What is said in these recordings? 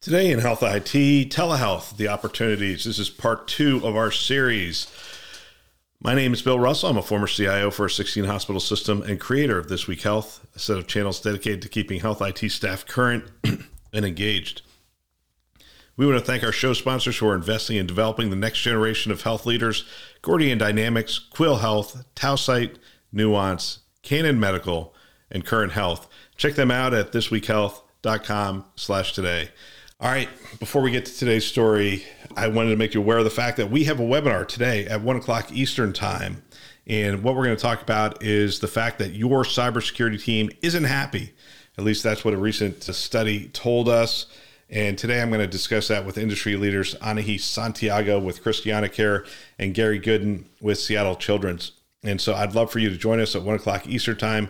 Today in Health IT, telehealth, the opportunities. This is part two of our series. My name is Bill Russell. I'm a former CIO for a 16 hospital system and creator of This Week Health, a set of channels dedicated to keeping health IT staff current and engaged. We want to thank our show sponsors who are investing in developing the next generation of health leaders Gordian Dynamics, Quil Health, Tausight, Nuance, Canon Medical, and Current Health. Check them out at thisweekhealth.com slash today. All right, before we get to today's story, I wanted to make you aware of the fact that we have a webinar today at one o'clock Eastern Time. And what we're going to talk about is the fact that your cybersecurity team isn't happy. At least that's what a recent study told us. And today I'm going to discuss that with industry leaders Anahi Santiago with Christiana Care and Gary Gooden with Seattle Children's. And so I'd love for you to join us at one o'clock Eastern Time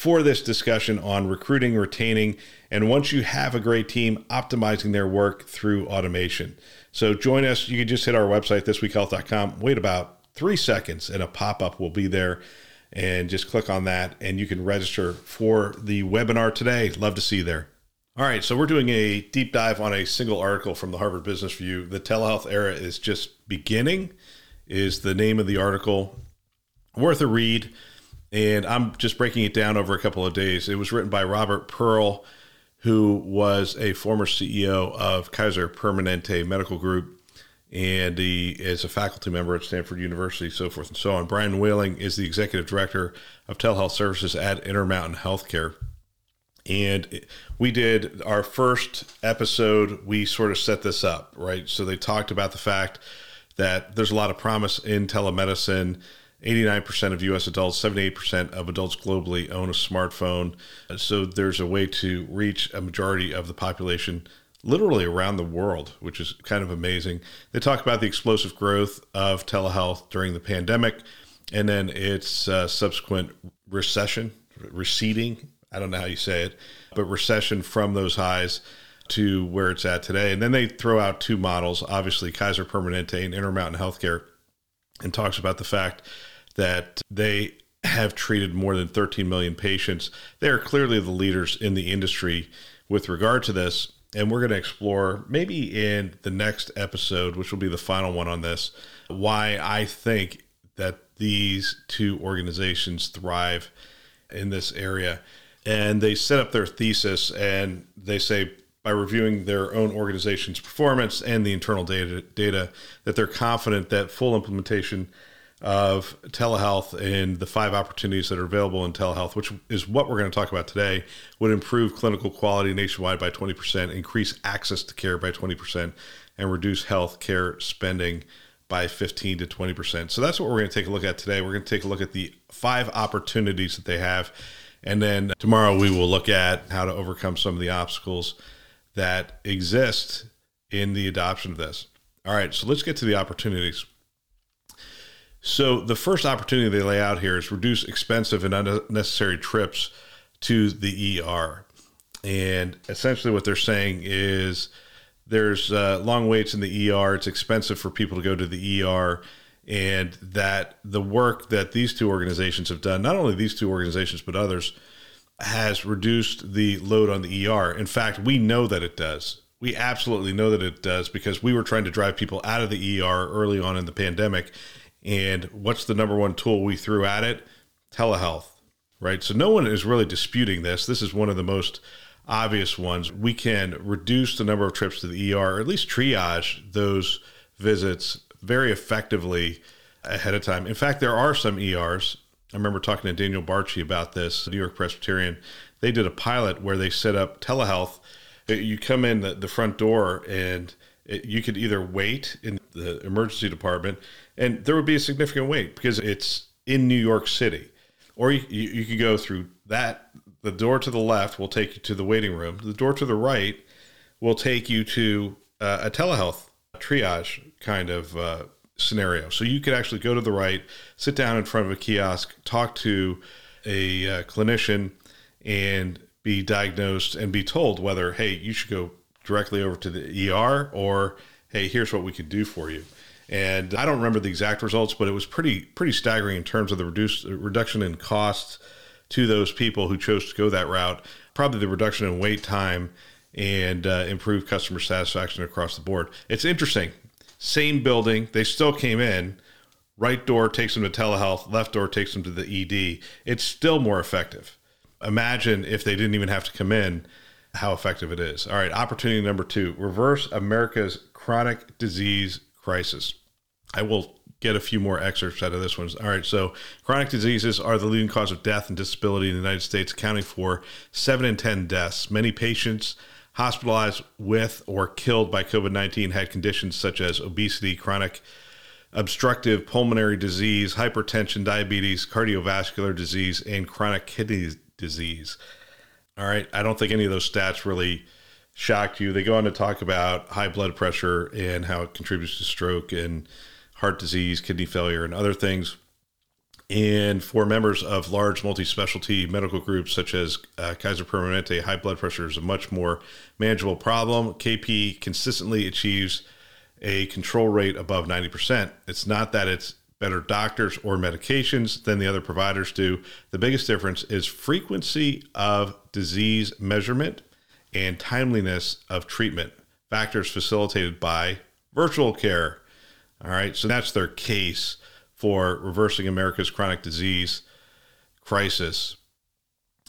for this discussion on recruiting, retaining, and once you have a great team, optimizing their work through automation. So join us. You can just hit our website, thisweekhealth.com, wait about three seconds, and a pop up will be there. And just click on that, and you can register for the webinar today. Love to see you there. All right, so we're doing a deep dive on a single article from the Harvard Business Review. The telehealth era is just beginning, is the name of the article. Worth a read and I'm just breaking it down over a couple of days. It was written by Robert Pearl, who was a former CEO of Kaiser Permanente Medical Group, and he is a faculty member at Stanford University, so forth and so on. Brian Wayling is the executive director of telehealth services at Intermountain Healthcare. And we did our first episode, we sort of set this up, right? So they talked about the fact that there's a lot of promise in telemedicine 89% of US adults, 78% of adults globally own a smartphone. So there's a way to reach a majority of the population literally around the world, which is kind of amazing. They talk about the explosive growth of telehealth during the pandemic and then its uh, subsequent recession, receding. I don't know how you say it, but recession from those highs to where it's at today. And then they throw out two models, obviously Kaiser Permanente and Intermountain Healthcare, and talks about the fact that they have treated more than 13 million patients. They are clearly the leaders in the industry with regard to this. And we're going to explore, maybe in the next episode, which will be the final one on this, why I think that these two organizations thrive in this area. And they set up their thesis and they say by reviewing their own organization's performance and the internal data, data that they're confident that full implementation of telehealth and the five opportunities that are available in telehealth, which is what we're going to talk about today, would improve clinical quality nationwide by 20%, increase access to care by 20%, and reduce health care spending by 15 to 20%. So that's what we're going to take a look at today. We're going to take a look at the five opportunities that they have. And then tomorrow we will look at how to overcome some of the obstacles that exist in the adoption of this. All right, so let's get to the opportunities. So the first opportunity they lay out here is reduce expensive and unnecessary trips to the ER. And essentially, what they're saying is there's uh, long waits in the ER. It's expensive for people to go to the ER. And that the work that these two organizations have done, not only these two organizations, but others, has reduced the load on the ER. In fact, we know that it does. We absolutely know that it does because we were trying to drive people out of the ER early on in the pandemic and what's the number one tool we threw at it? Telehealth, right? So no one is really disputing this. This is one of the most obvious ones. We can reduce the number of trips to the ER, or at least triage those visits very effectively ahead of time. In fact, there are some ERs. I remember talking to Daniel Barchi about this, New York Presbyterian. They did a pilot where they set up telehealth. You come in the, the front door and it, you could either wait in the emergency department, and there would be a significant wait because it's in New York City, or you, you, you could go through that. The door to the left will take you to the waiting room. The door to the right will take you to uh, a telehealth triage kind of uh, scenario. So you could actually go to the right, sit down in front of a kiosk, talk to a uh, clinician, and be diagnosed and be told whether, hey, you should go directly over to the ER or, hey, here's what we could do for you. And I don't remember the exact results, but it was pretty pretty staggering in terms of the reduced reduction in costs to those people who chose to go that route. Probably the reduction in wait time and uh, improved customer satisfaction across the board. It's interesting. Same building, they still came in. Right door takes them to telehealth, left door takes them to the ED. It's still more effective. Imagine if they didn't even have to come in, how effective it is. All right, opportunity number two reverse America's chronic disease crisis. I will get a few more excerpts out of this one. All right, so chronic diseases are the leading cause of death and disability in the United States, accounting for seven in 10 deaths. Many patients hospitalized with or killed by COVID 19 had conditions such as obesity, chronic obstructive pulmonary disease, hypertension, diabetes, cardiovascular disease, and chronic kidney disease. All right, I don't think any of those stats really shocked you. They go on to talk about high blood pressure and how it contributes to stroke and heart disease, kidney failure, and other things. And for members of large multi specialty medical groups such as uh, Kaiser Permanente, high blood pressure is a much more manageable problem. KP consistently achieves a control rate above 90%. It's not that it's better doctors or medications than the other providers do. The biggest difference is frequency of disease measurement and timeliness of treatment, factors facilitated by virtual care. All right, so that's their case for reversing America's chronic disease crisis.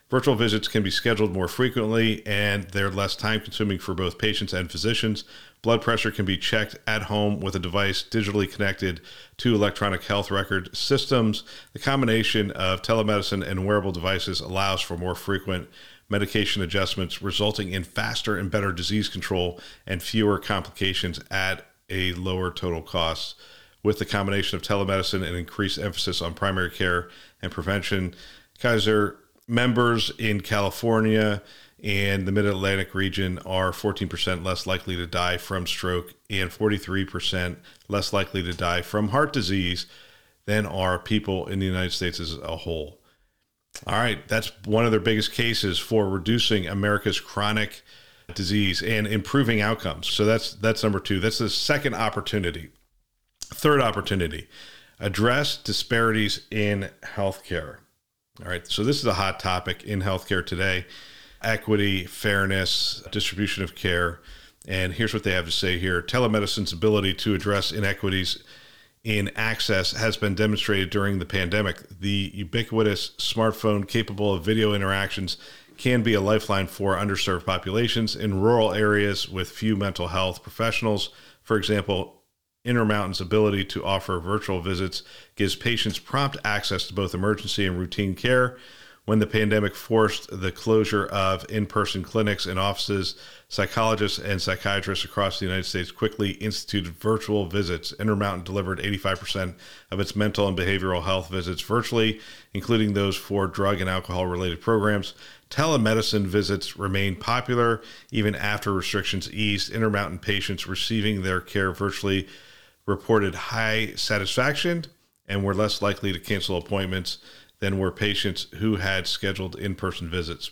Virtual visits can be scheduled more frequently and they're less time consuming for both patients and physicians. Blood pressure can be checked at home with a device digitally connected to electronic health record systems. The combination of telemedicine and wearable devices allows for more frequent medication adjustments, resulting in faster and better disease control and fewer complications at a lower total cost with the combination of telemedicine and increased emphasis on primary care and prevention. Kaiser members in California and the Mid Atlantic region are 14% less likely to die from stroke and 43% less likely to die from heart disease than are people in the United States as a whole. All right, that's one of their biggest cases for reducing America's chronic disease and improving outcomes. So that's that's number 2. That's the second opportunity. Third opportunity address disparities in healthcare. All right, so this is a hot topic in healthcare today equity, fairness, distribution of care. And here's what they have to say here telemedicine's ability to address inequities in access has been demonstrated during the pandemic. The ubiquitous smartphone capable of video interactions can be a lifeline for underserved populations in rural areas with few mental health professionals. For example, Intermountain's ability to offer virtual visits gives patients prompt access to both emergency and routine care. When the pandemic forced the closure of in person clinics and offices, psychologists and psychiatrists across the United States quickly instituted virtual visits. Intermountain delivered 85% of its mental and behavioral health visits virtually, including those for drug and alcohol related programs. Telemedicine visits remained popular even after restrictions eased. Intermountain patients receiving their care virtually reported high satisfaction and were less likely to cancel appointments than were patients who had scheduled in person visits.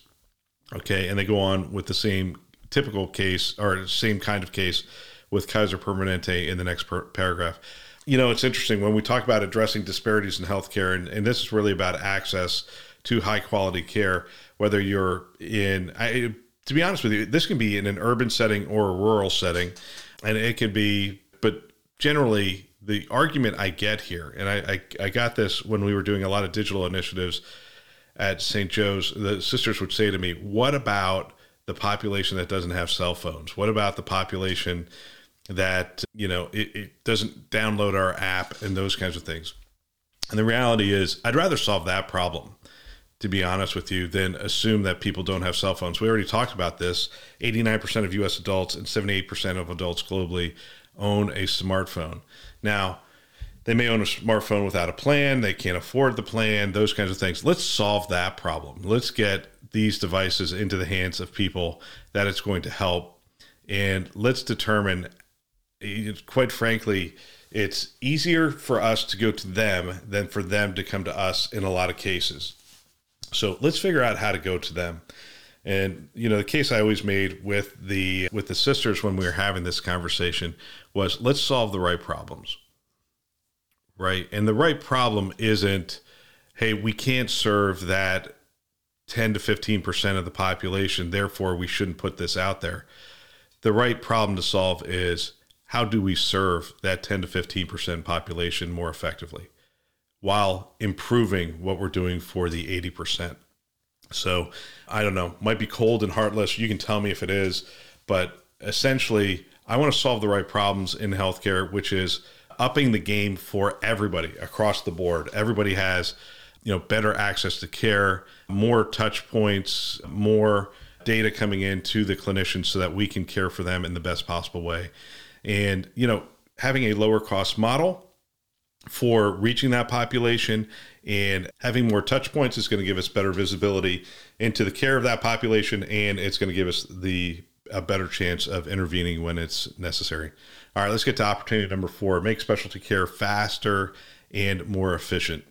Okay, and they go on with the same typical case or same kind of case with Kaiser Permanente in the next per- paragraph. You know, it's interesting when we talk about addressing disparities in healthcare, and, and this is really about access to high quality care, whether you're in, I, to be honest with you, this can be in an urban setting or a rural setting, and it can be, but generally the argument I get here, and I, I, I got this when we were doing a lot of digital initiatives at St. Joe's. The sisters would say to me, "What about the population that doesn't have cell phones? What about the population that you know it, it doesn't download our app and those kinds of things?" And the reality is, I'd rather solve that problem to be honest with you, than assume that people don't have cell phones. We already talked about this. 89% of US adults and 78% of adults globally own a smartphone. Now, they may own a smartphone without a plan, they can't afford the plan, those kinds of things. Let's solve that problem. Let's get these devices into the hands of people that it's going to help. And let's determine quite frankly, it's easier for us to go to them than for them to come to us in a lot of cases. So let's figure out how to go to them. And you know, the case I always made with the with the sisters when we were having this conversation was let's solve the right problems. Right? And the right problem isn't hey, we can't serve that 10 to 15% of the population, therefore we shouldn't put this out there. The right problem to solve is how do we serve that 10 to 15% population more effectively while improving what we're doing for the 80%? So I don't know, might be cold and heartless. You can tell me if it is, but essentially, I want to solve the right problems in healthcare, which is upping the game for everybody across the board. Everybody has, you know, better access to care, more touch points, more data coming in to the clinicians so that we can care for them in the best possible way. And, you know, having a lower cost model for reaching that population and having more touch points is going to give us better visibility into the care of that population and it's going to give us the a better chance of intervening when it's necessary. All right, let's get to opportunity number 4, make specialty care faster and more efficient.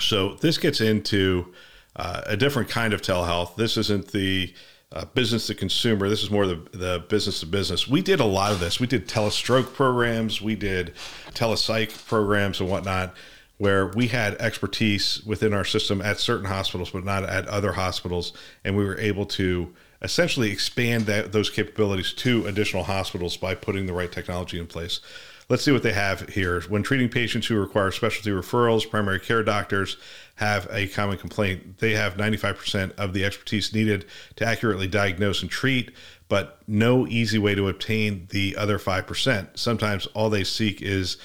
So this gets into uh, a different kind of telehealth. This isn't the uh, business to consumer. This is more the, the business to business. We did a lot of this. We did telestroke programs, we did telepsych programs and whatnot, where we had expertise within our system at certain hospitals, but not at other hospitals. And we were able to essentially expand that, those capabilities to additional hospitals by putting the right technology in place. Let's see what they have here. When treating patients who require specialty referrals, primary care doctors have a common complaint. They have 95% of the expertise needed to accurately diagnose and treat, but no easy way to obtain the other 5%. Sometimes all they seek is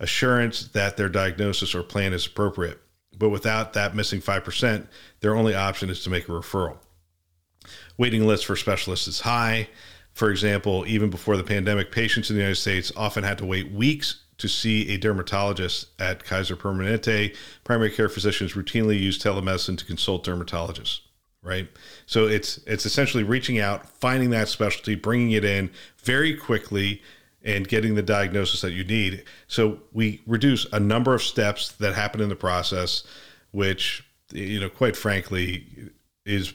assurance that their diagnosis or plan is appropriate. But without that missing 5%, their only option is to make a referral. Waiting lists for specialists is high. For example, even before the pandemic, patients in the United States often had to wait weeks to see a dermatologist at Kaiser Permanente. Primary care physicians routinely use telemedicine to consult dermatologists, right? So it's it's essentially reaching out, finding that specialty, bringing it in very quickly and getting the diagnosis that you need. So we reduce a number of steps that happen in the process which you know quite frankly is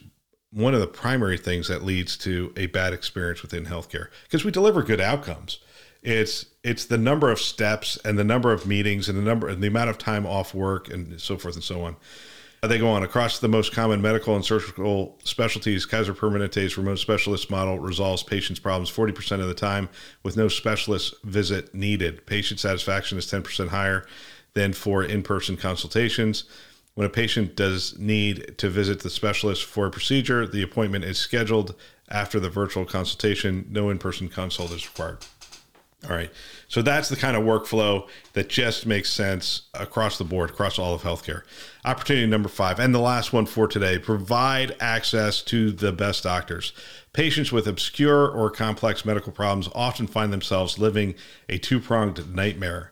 one of the primary things that leads to a bad experience within healthcare because we deliver good outcomes. It's it's the number of steps and the number of meetings and the number and the amount of time off work and so forth and so on. They go on across the most common medical and surgical specialties. Kaiser Permanente's remote specialist model resolves patients' problems 40% of the time with no specialist visit needed. Patient satisfaction is 10% higher than for in person consultations. When a patient does need to visit the specialist for a procedure, the appointment is scheduled after the virtual consultation. No in person consult is required. All right. So that's the kind of workflow that just makes sense across the board, across all of healthcare. Opportunity number five, and the last one for today provide access to the best doctors. Patients with obscure or complex medical problems often find themselves living a two pronged nightmare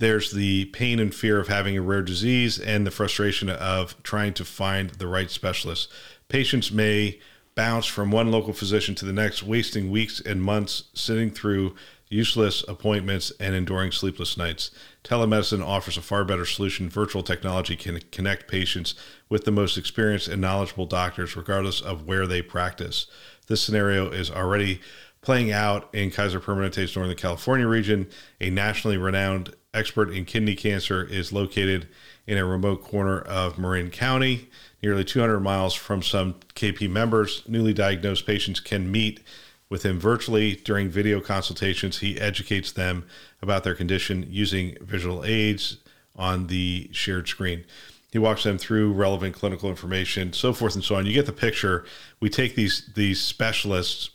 there's the pain and fear of having a rare disease and the frustration of trying to find the right specialist. Patients may bounce from one local physician to the next, wasting weeks and months sitting through useless appointments and enduring sleepless nights. Telemedicine offers a far better solution. Virtual technology can connect patients with the most experienced and knowledgeable doctors, regardless of where they practice. This scenario is already playing out in Kaiser Permanente's Northern California region, a nationally renowned expert in kidney cancer, is located in a remote corner of Marin County, nearly 200 miles from some KP members. Newly diagnosed patients can meet with him virtually during video consultations. He educates them about their condition using visual aids on the shared screen. He walks them through relevant clinical information, so forth and so on. You get the picture. We take these these specialists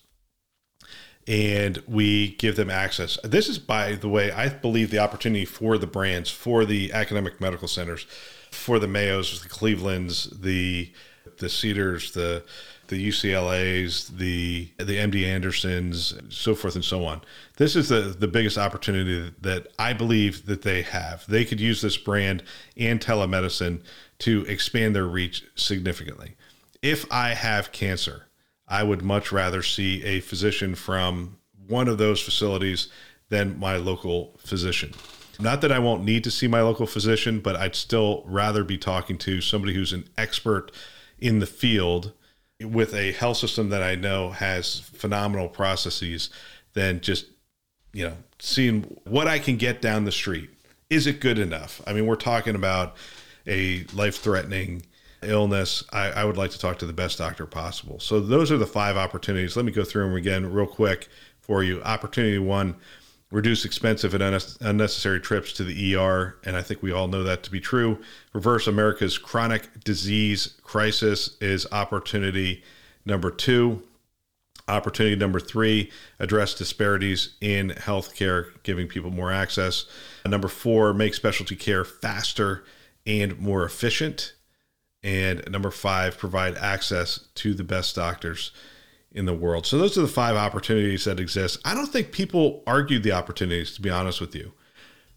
and we give them access. This is, by the way, I believe the opportunity for the brands, for the academic medical centers, for the Mayos, the Clevelands, the the Cedars, the the UCLA's, the the MD Andersons, so forth and so on. This is the the biggest opportunity that I believe that they have. They could use this brand and telemedicine to expand their reach significantly. If I have cancer, I would much rather see a physician from one of those facilities than my local physician. Not that I won't need to see my local physician, but I'd still rather be talking to somebody who's an expert in the field with a health system that I know has phenomenal processes than just, you know, seeing what I can get down the street. Is it good enough? I mean, we're talking about a life threatening illness. I, I, would like to talk to the best doctor possible. So, those are the five opportunities. Let me go through them again real quick for you. Opportunity one reduce expensive and unnecessary trips to the ER. And I think we all know that to be true. Reverse America's chronic disease crisis is opportunity number two. Opportunity number three, address disparities in healthcare, giving people more access. Number four, make specialty care faster and more efficient. And number five, provide access to the best doctors in the world. So those are the five opportunities that exist. I don't think people argued the opportunities, to be honest with you.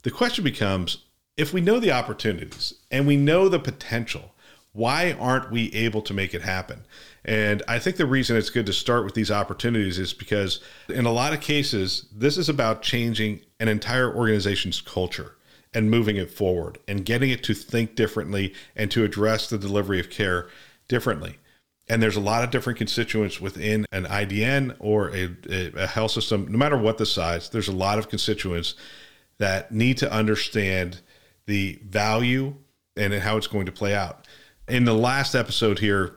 The question becomes if we know the opportunities and we know the potential, why aren't we able to make it happen? And I think the reason it's good to start with these opportunities is because in a lot of cases, this is about changing an entire organization's culture and moving it forward and getting it to think differently and to address the delivery of care differently. And there's a lot of different constituents within an IDN or a, a, health system, no matter what the size, there's a lot of constituents that need to understand the value and how it's going to play out. In the last episode here,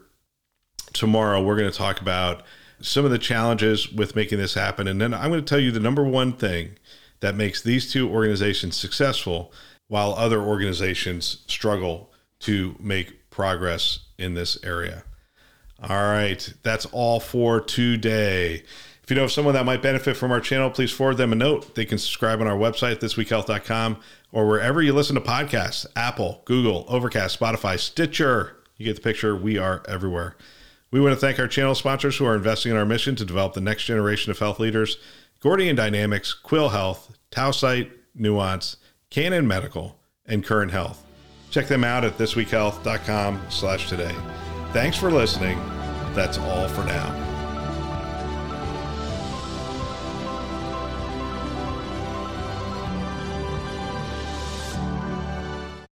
tomorrow, we're going to talk about some of the challenges with making this happen. And then I'm going to tell you the number one thing that makes these two organizations successful while other organizations struggle to make progress in this area. All right, that's all for today. If you know of someone that might benefit from our channel, please forward them a note. They can subscribe on our website, thisweekhealth.com, or wherever you listen to podcasts Apple, Google, Overcast, Spotify, Stitcher. You get the picture. We are everywhere. We want to thank our channel sponsors who are investing in our mission to develop the next generation of health leaders Gordian Dynamics, Quil Health, Tausight, Nuance, Canon Medical, and Current Health. Check them out at thisweekhealth.com slash today. Thanks for listening. That's all for now.